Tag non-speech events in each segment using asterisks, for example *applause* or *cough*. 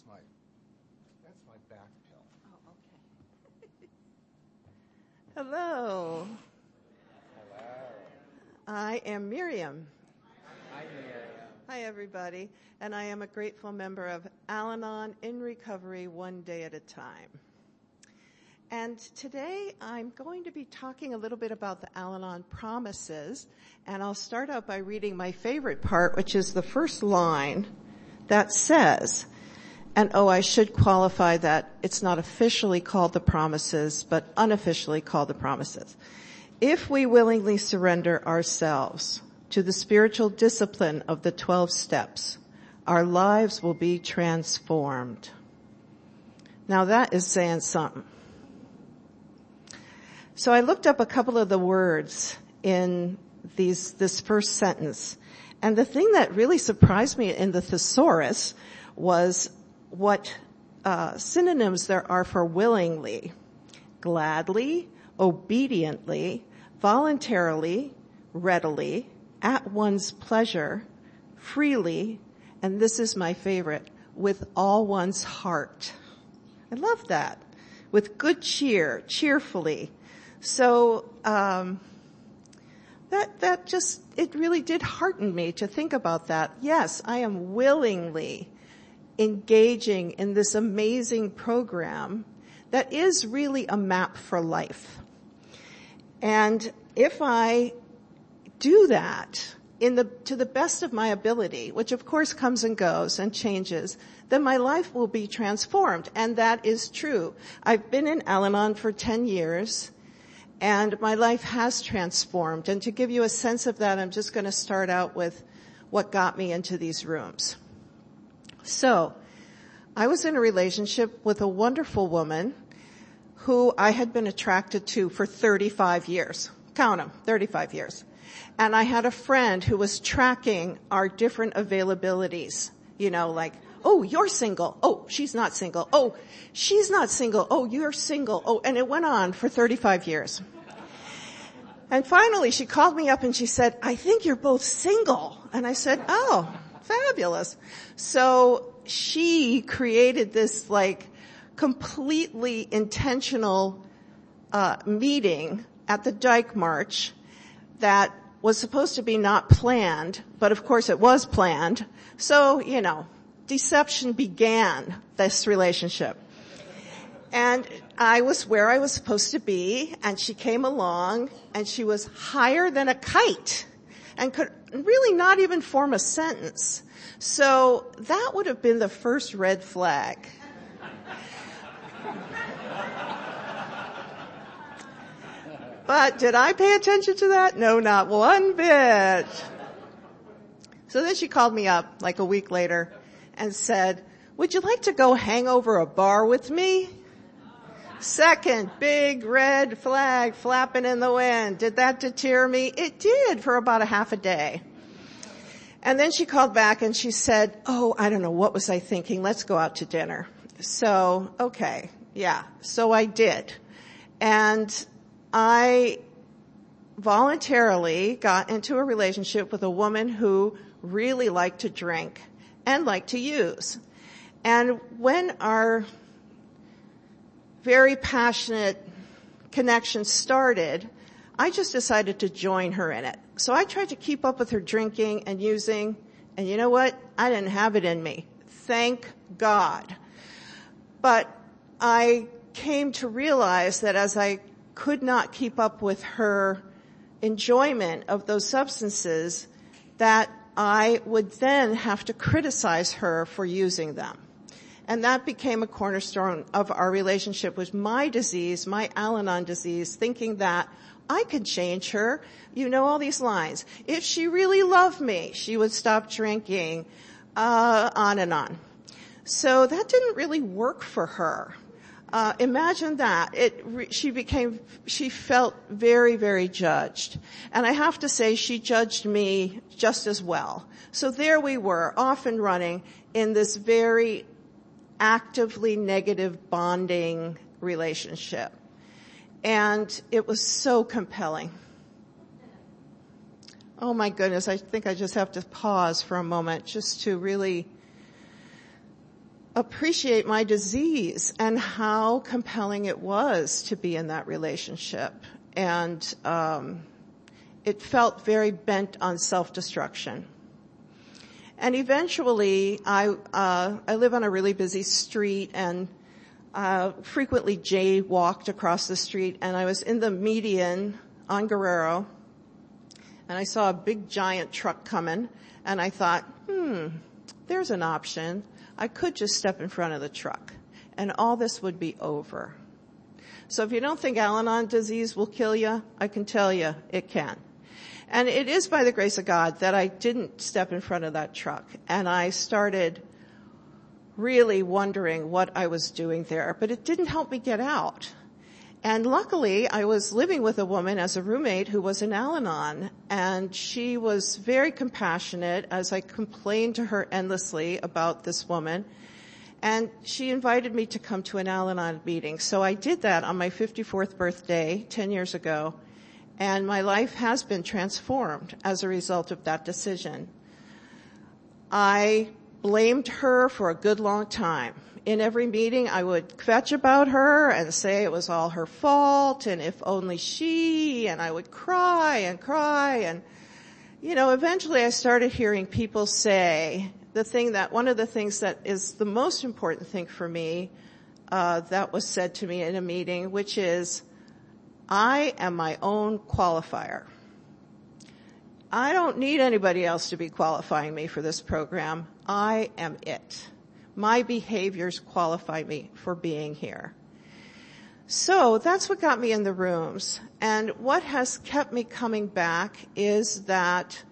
That's my, that's my back pill. Oh, okay. *laughs* Hello. Hello. I am Miriam. Hi, Miriam. Hi, everybody. And I am a grateful member of Al Anon in recovery one day at a time. And today I'm going to be talking a little bit about the Al Anon promises. And I'll start out by reading my favorite part, which is the first line that says, and oh, I should qualify that it's not officially called the promises, but unofficially called the promises. If we willingly surrender ourselves to the spiritual discipline of the 12 steps, our lives will be transformed. Now that is saying something. So I looked up a couple of the words in these, this first sentence. And the thing that really surprised me in the thesaurus was what uh, synonyms there are for willingly. Gladly, obediently, voluntarily, readily, at one's pleasure, freely, and this is my favorite, with all one's heart. I love that. With good cheer, cheerfully. So, um, that, that just, it really did hearten me to think about that. Yes, I am willingly engaging in this amazing program that is really a map for life. And if I do that in the, to the best of my ability, which of course comes and goes and changes, then my life will be transformed. And that is true. I've been in Al-Anon for 10 years and my life has transformed. And to give you a sense of that, I'm just going to start out with what got me into these rooms. So, I was in a relationship with a wonderful woman who I had been attracted to for 35 years. Count them, 35 years. And I had a friend who was tracking our different availabilities. You know, like, oh, you're single. Oh, she's not single. Oh, she's not single. Oh, you're single. Oh, and it went on for 35 years. And finally she called me up and she said, I think you're both single. And I said, oh, fabulous. So she created this like completely intentional uh, meeting at the Dyke March that was supposed to be not planned, but of course it was planned. So, you know, deception began this relationship. And I was where I was supposed to be and she came along and she was higher than a kite and could really not even form a sentence. So that would have been the first red flag. But did I pay attention to that? No, not one bit. So then she called me up like a week later and said, would you like to go hang over a bar with me? Second, big red flag flapping in the wind. Did that deter me? It did for about a half a day. And then she called back and she said, oh, I don't know, what was I thinking? Let's go out to dinner. So, okay, yeah, so I did. And I voluntarily got into a relationship with a woman who really liked to drink and liked to use. And when our very passionate connection started, I just decided to join her in it. So I tried to keep up with her drinking and using, and you know what? I didn't have it in me. Thank God. But I came to realize that as I could not keep up with her enjoyment of those substances, that I would then have to criticize her for using them. And that became a cornerstone of our relationship with my disease, my Al-Anon disease, thinking that I could change her. You know all these lines. If she really loved me, she would stop drinking, uh, on and on. So that didn't really work for her. Uh, imagine that. It, she became, she felt very, very judged. And I have to say she judged me just as well. So there we were, off and running in this very actively negative bonding relationship. And it was so compelling. Oh my goodness, I think I just have to pause for a moment just to really appreciate my disease and how compelling it was to be in that relationship. And um, it felt very bent on self-destruction. And eventually, I uh, I live on a really busy street, and uh, frequently Jay walked across the street, and I was in the median on Guerrero, and I saw a big giant truck coming, and I thought, hmm, there's an option. I could just step in front of the truck, and all this would be over. So if you don't think Al-Anon disease will kill you, I can tell you it can. And it is by the grace of God that I didn't step in front of that truck and I started really wondering what I was doing there, but it didn't help me get out. And luckily I was living with a woman as a roommate who was an Al-Anon and she was very compassionate as I complained to her endlessly about this woman. And she invited me to come to an Al-Anon meeting. So I did that on my 54th birthday 10 years ago and my life has been transformed as a result of that decision. I blamed her for a good long time. In every meeting I would kvetch about her and say it was all her fault and if only she and I would cry and cry and you know, eventually I started hearing people say the thing that, one of the things that is the most important thing for me, uh, that was said to me in a meeting, which is, I am my own qualifier. I don't need anybody else to be qualifying me for this program. I am it. My behaviors qualify me for being here. So that's what got me in the rooms. And what has kept me coming back is that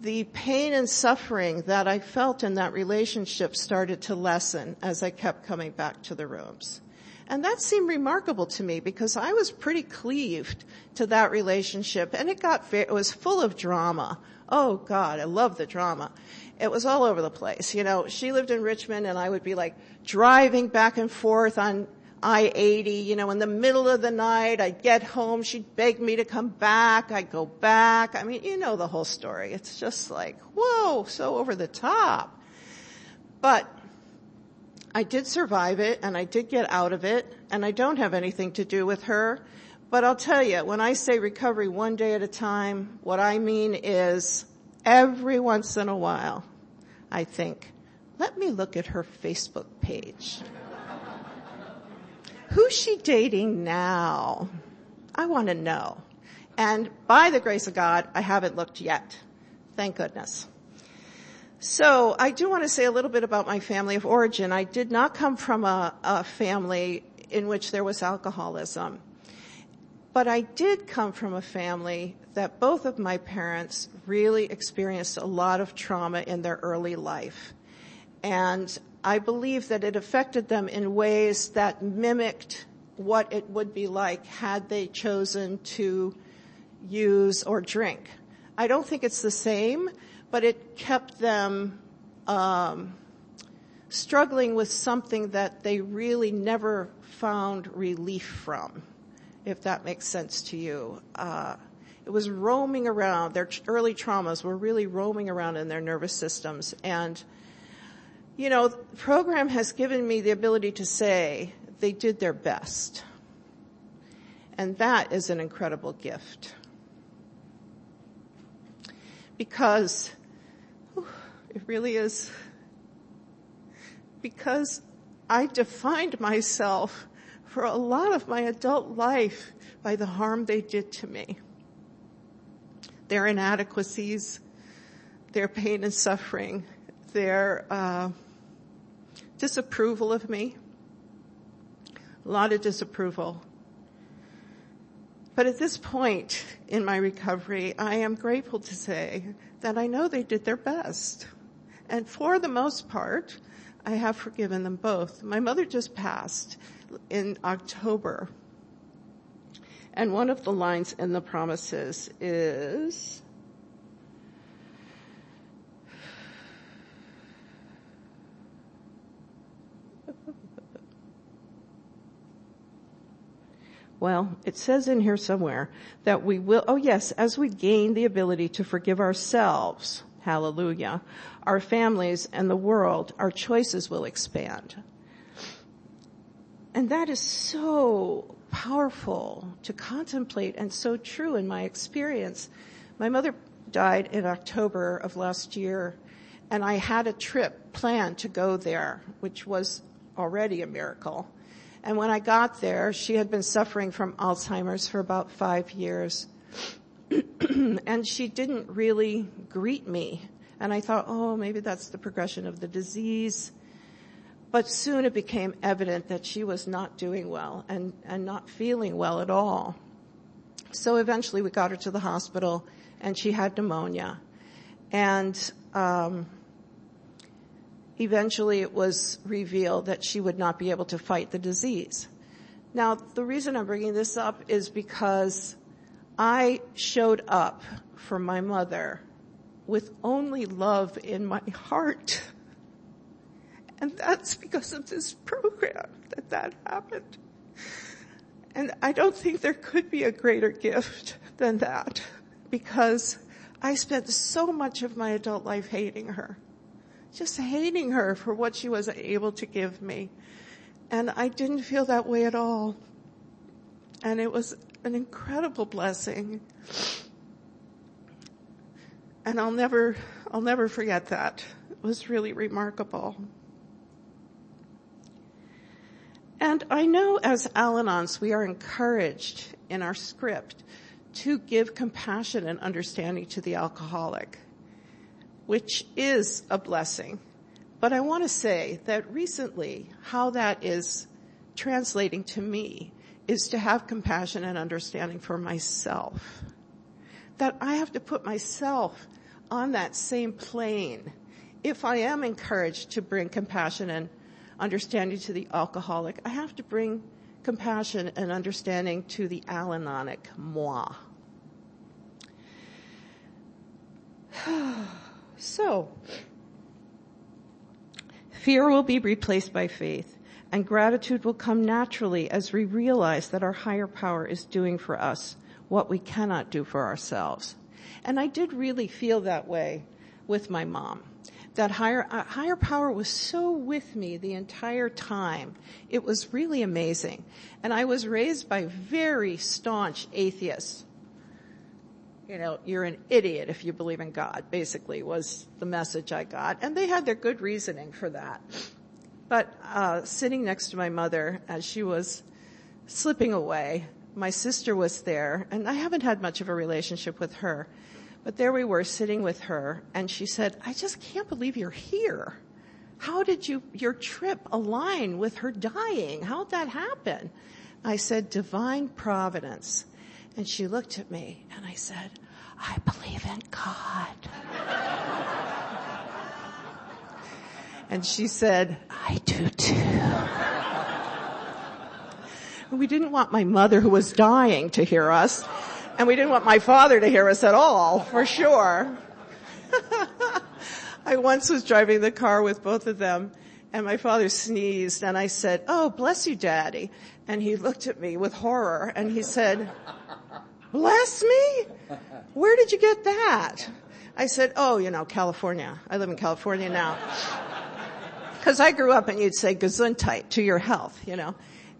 the pain and suffering that I felt in that relationship started to lessen as I kept coming back to the rooms. And that seemed remarkable to me because I was pretty cleaved to that relationship and it got, it was full of drama. Oh God, I love the drama. It was all over the place. You know, she lived in Richmond and I would be like driving back and forth on I-80, you know, in the middle of the night, I'd get home, she'd beg me to come back, I'd go back. I mean, you know the whole story. It's just like, whoa, so over the top. But I did survive it and I did get out of it and I don't have anything to do with her. But I'll tell you, when I say recovery one day at a time, what I mean is every once in a while, I think, let me look at her Facebook page. *laughs* Who's she dating now? I want to know. And by the grace of God, I haven't looked yet. Thank goodness. So I do want to say a little bit about my family of origin. I did not come from a, a family in which there was alcoholism. But I did come from a family that both of my parents really experienced a lot of trauma in their early life. And I believe that it affected them in ways that mimicked what it would be like had they chosen to use or drink. I don't think it's the same, but it kept them um, struggling with something that they really never found relief from, if that makes sense to you. Uh, it was roaming around. Their early traumas were really roaming around in their nervous systems. And, you know, the program has given me the ability to say they did their best. And that is an incredible gift because it really is because I defined myself for a lot of my adult life by the harm they did to me. Their inadequacies, their pain and suffering, their uh, disapproval of me, a lot of disapproval. But at this point in my recovery, I am grateful to say that I know they did their best. And for the most part, I have forgiven them both. My mother just passed in October. And one of the lines in the promises is, Well, it says in here somewhere that we will, oh yes, as we gain the ability to forgive ourselves, hallelujah, our families and the world, our choices will expand. And that is so powerful to contemplate and so true in my experience. My mother died in October of last year and I had a trip planned to go there, which was already a miracle. And when I got there, she had been suffering from Alzheimer's for about five years. *clears throat* and she didn't really greet me. And I thought, oh, maybe that's the progression of the disease. But soon it became evident that she was not doing well and, and not feeling well at all. So eventually we got her to the hospital and she had pneumonia. And, um, eventually it was revealed that she would not be able to fight the disease. Now, the reason I'm bringing this up is because I showed up for my mother with only love in my heart. And that's because of this program that that happened. And I don't think there could be a greater gift than that because I spent so much of my adult life hating her. Just hating her for what she was able to give me. And I didn't feel that way at all. And it was an incredible blessing. And I'll never, I'll never forget that. It was really remarkable. And I know as Al-Anons, we are encouraged in our script to give compassion and understanding to the alcoholic, which is a blessing. But I want to say that recently, how that is translating to me is to have compassion and understanding for myself. That I have to put myself on that same plane. If I am encouraged to bring compassion and understanding to the alcoholic, I have to bring compassion and understanding to the Al-Anonic moi. *sighs* so, fear will be replaced by faith and gratitude will come naturally as we realize that our higher power is doing for us what we cannot do for ourselves. And I did really feel that way with my mom. That higher, uh, higher power was so with me the entire time. It was really amazing. And I was raised by very staunch atheists. You know, you're an idiot if you believe in God, basically was the message I got. And they had their good reasoning for that. But uh, sitting next to my mother as she was slipping away, my sister was there, and I haven't had much of a relationship with her. But there we were sitting with her, and she said, I just can't believe you're here. How did you, your trip align with her dying? How'd that happen? I said, divine providence. And she looked at me and I said, I believe in God. *laughs* And she said, I do too. we didn't want my mother who was dying to hear us. And we didn't want my father to hear us at all, for sure. *laughs* I once was driving the car with both of them and my father sneezed and I said, oh, bless you, daddy. And he looked at me with horror and he said, bless me? Where did you get that? I said, oh, you know, California. I live in California now. Cause I grew up and you'd say gesundheit to your health, you know.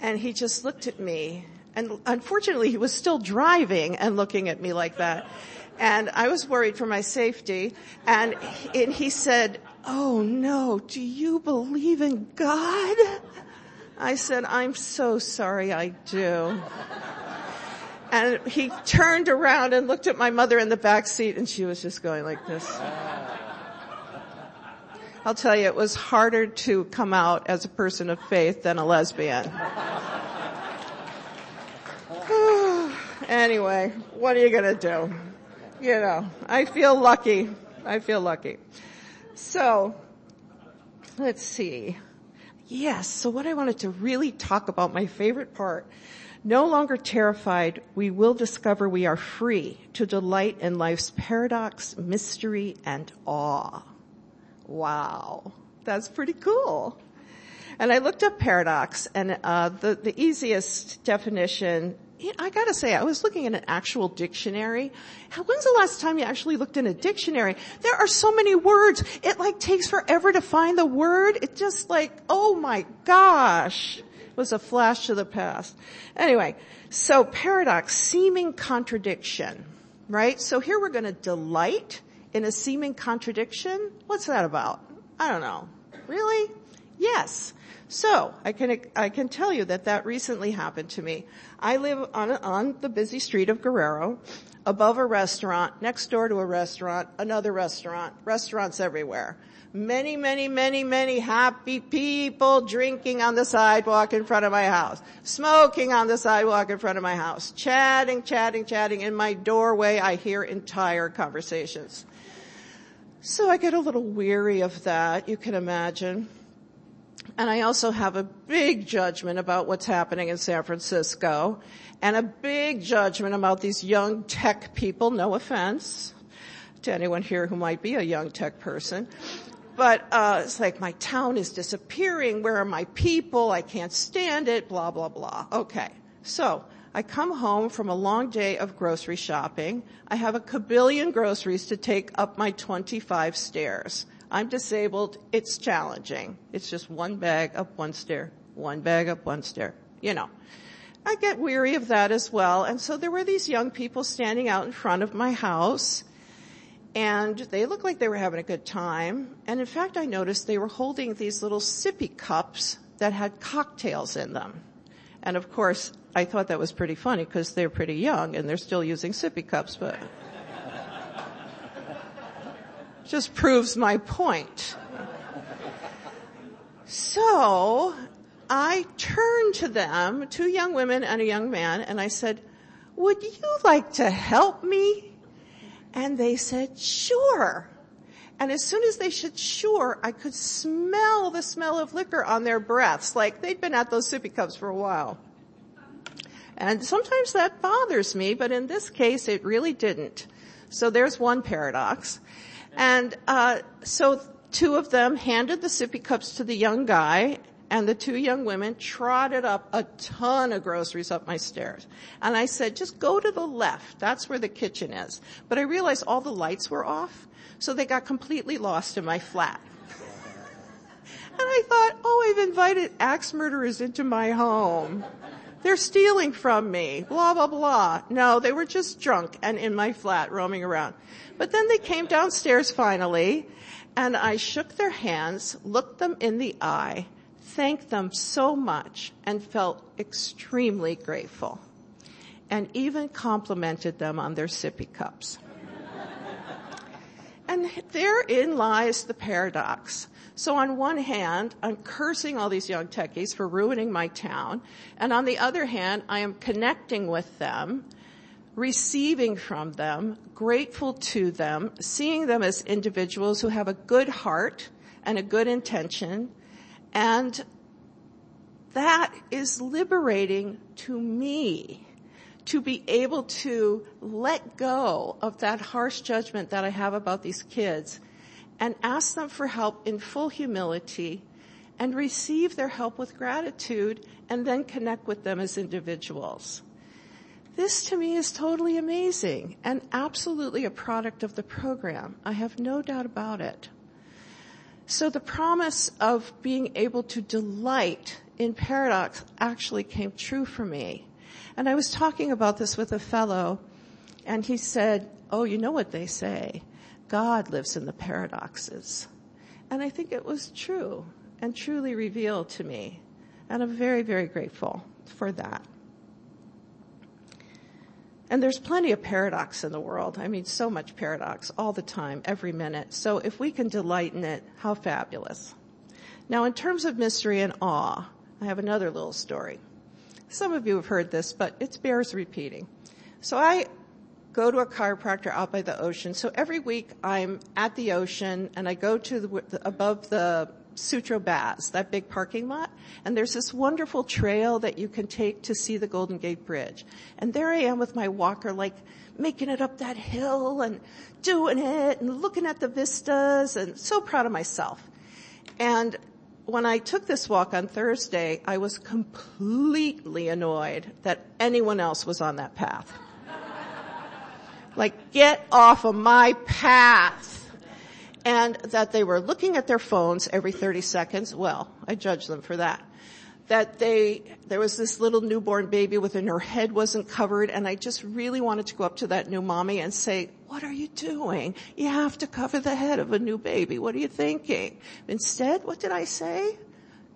And he just looked at me and unfortunately he was still driving and looking at me like that. And I was worried for my safety and, and he said, oh no, do you believe in God? I said, I'm so sorry I do. And he turned around and looked at my mother in the back seat and she was just going like this. I'll tell you, it was harder to come out as a person of faith than a lesbian. *sighs* anyway, what are you gonna do? You know, I feel lucky. I feel lucky. So, let's see. Yes, so what I wanted to really talk about, my favorite part, no longer terrified, we will discover we are free to delight in life's paradox, mystery, and awe. Wow, that's pretty cool. And I looked up paradox and uh, the, the easiest definition I gotta say, I was looking at an actual dictionary. When's the last time you actually looked in a dictionary? There are so many words. It like takes forever to find the word. It just like, oh my gosh. It was a flash to the past. Anyway, so paradox, seeming contradiction, right? So here we're gonna delight in a seeming contradiction. What's that about? I don't know. Really? Yes. So I can I can tell you that that recently happened to me. I live on on the busy street of Guerrero, above a restaurant, next door to a restaurant, another restaurant, restaurants everywhere. Many, many, many, many happy people drinking on the sidewalk in front of my house, smoking on the sidewalk in front of my house, chatting, chatting, chatting. In my doorway, I hear entire conversations. So I get a little weary of that, you can imagine. And I also have a big judgment about what's happening in San Francisco and a big judgment about these young tech people, no offense to anyone here who might be a young tech person. But uh, it's like my town is disappearing. Where are my people? I can't stand it. Blah blah blah. Okay, so I come home from a long day of grocery shopping. I have a kabillion groceries to take up my 25 stairs. I'm disabled. It's challenging. It's just one bag up one stair, one bag up one stair, you know. I get weary of that as well. And so there were these young people standing out in front of my house and they looked like they were having a good time. And in fact, I noticed they were holding these little sippy cups that had cocktails in them. And of course, I thought that was pretty funny because they're pretty young and they're still using sippy cups, but just proves my point. So I turned to them, two young women and a young man, and I said, would you like to help me? And they said, sure. And as soon as they said sure, I could smell the smell of liquor on their breaths, like they'd been at those sippy cups for a while. And sometimes that bothers me, but in this case it really didn't. So there's one paradox. And uh, so two of them handed the sippy cups to the young guy, and the two young women trotted up a ton of groceries up my stairs. And I said, just go to the left. That's where the kitchen is. But I realized all the lights were off, so they got completely lost in my flat. *laughs* and I thought, oh, I've invited axe murderers into my home. They're stealing from me, blah, blah, blah. No, they were just drunk and in my flat roaming around. But then they came downstairs finally and I shook their hands, looked them in the eye, thanked them so much and felt extremely grateful and even complimented them on their sippy cups. *laughs* and therein lies the paradox. So on one hand, I'm cursing all these young techies for ruining my town. And on the other hand, I am connecting with them, receiving from them, grateful to them, seeing them as individuals who have a good heart and a good intention. And that is liberating to me to be able to let go of that harsh judgment that I have about these kids and ask them for help in full humility and receive their help with gratitude and then connect with them as individuals. This to me is totally amazing and absolutely a product of the program. I have no doubt about it. So the promise of being able to delight in paradox actually came true for me. And I was talking about this with a fellow and he said, oh, you know what they say. God lives in the paradoxes. And I think it was true and truly revealed to me. And I'm very, very grateful for that. And there's plenty of paradox in the world. I mean, so much paradox all the time, every minute. So if we can delight in it, how fabulous. Now in terms of mystery and awe, I have another little story. Some of you have heard this, but it bears repeating. So I go to a chiropractor out by the ocean. So every week I'm at the ocean and I go to the, above the Sutro Baths, that big parking lot, and there's this wonderful trail that you can take to see the Golden Gate Bridge. And there I am with my walker, like making it up that hill and doing it and looking at the vistas and so proud of myself. And when I took this walk on Thursday, I was completely annoyed that anyone else was on that path. Like, get off of my path. And that they were looking at their phones every 30 seconds. Well, I judge them for that. That they, there was this little newborn baby within her head wasn't covered and I just really wanted to go up to that new mommy and say, what are you doing? You have to cover the head of a new baby. What are you thinking? Instead, what did I say?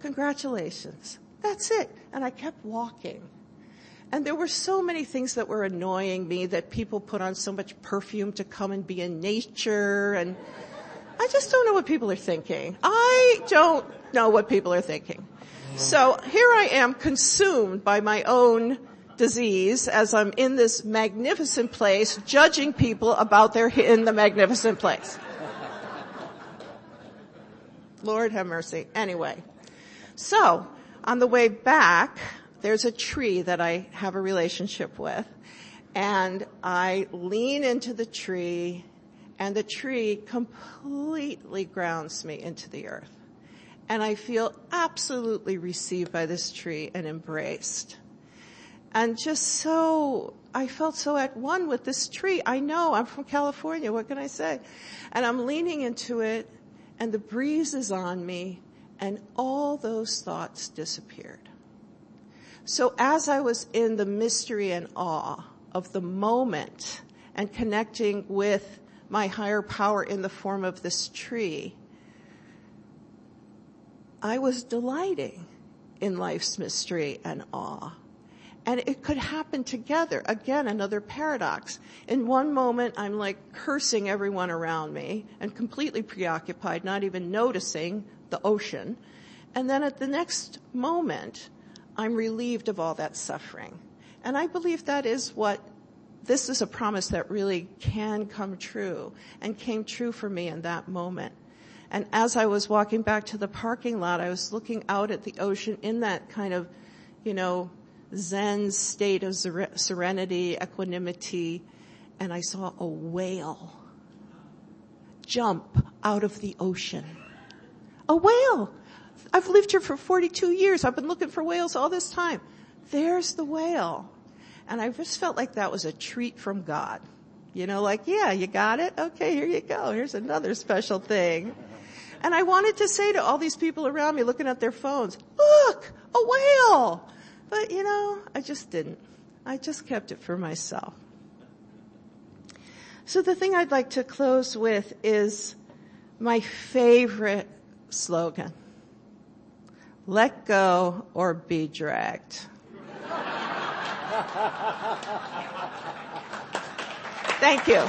Congratulations. That's it. And I kept walking. And there were so many things that were annoying me that people put on so much perfume to come and be in nature and I just don't know what people are thinking. I don't know what people are thinking. So here I am consumed by my own disease as I'm in this magnificent place judging people about their in the magnificent place. Lord have mercy. Anyway. So, on the way back, there's a tree that I have a relationship with and I lean into the tree and the tree completely grounds me into the earth. And I feel absolutely received by this tree and embraced. And just so, I felt so at one with this tree. I know, I'm from California, what can I say? And I'm leaning into it and the breeze is on me and all those thoughts disappeared. So as I was in the mystery and awe of the moment and connecting with my higher power in the form of this tree, I was delighting in life's mystery and awe. And it could happen together. Again, another paradox. In one moment, I'm like cursing everyone around me and completely preoccupied, not even noticing the ocean. And then at the next moment, I'm relieved of all that suffering. And I believe that is what this is a promise that really can come true and came true for me in that moment. And as I was walking back to the parking lot, I was looking out at the ocean in that kind of, you know, Zen state of serenity, equanimity, and I saw a whale jump out of the ocean. A whale! I've lived here for 42 years. I've been looking for whales all this time. There's the whale. And I just felt like that was a treat from God. You know, like, yeah, you got it? Okay, here you go. Here's another special thing. And I wanted to say to all these people around me looking at their phones, look, a whale! But you know, I just didn't. I just kept it for myself. So the thing I'd like to close with is my favorite slogan. Let go or be dragged. Thank you.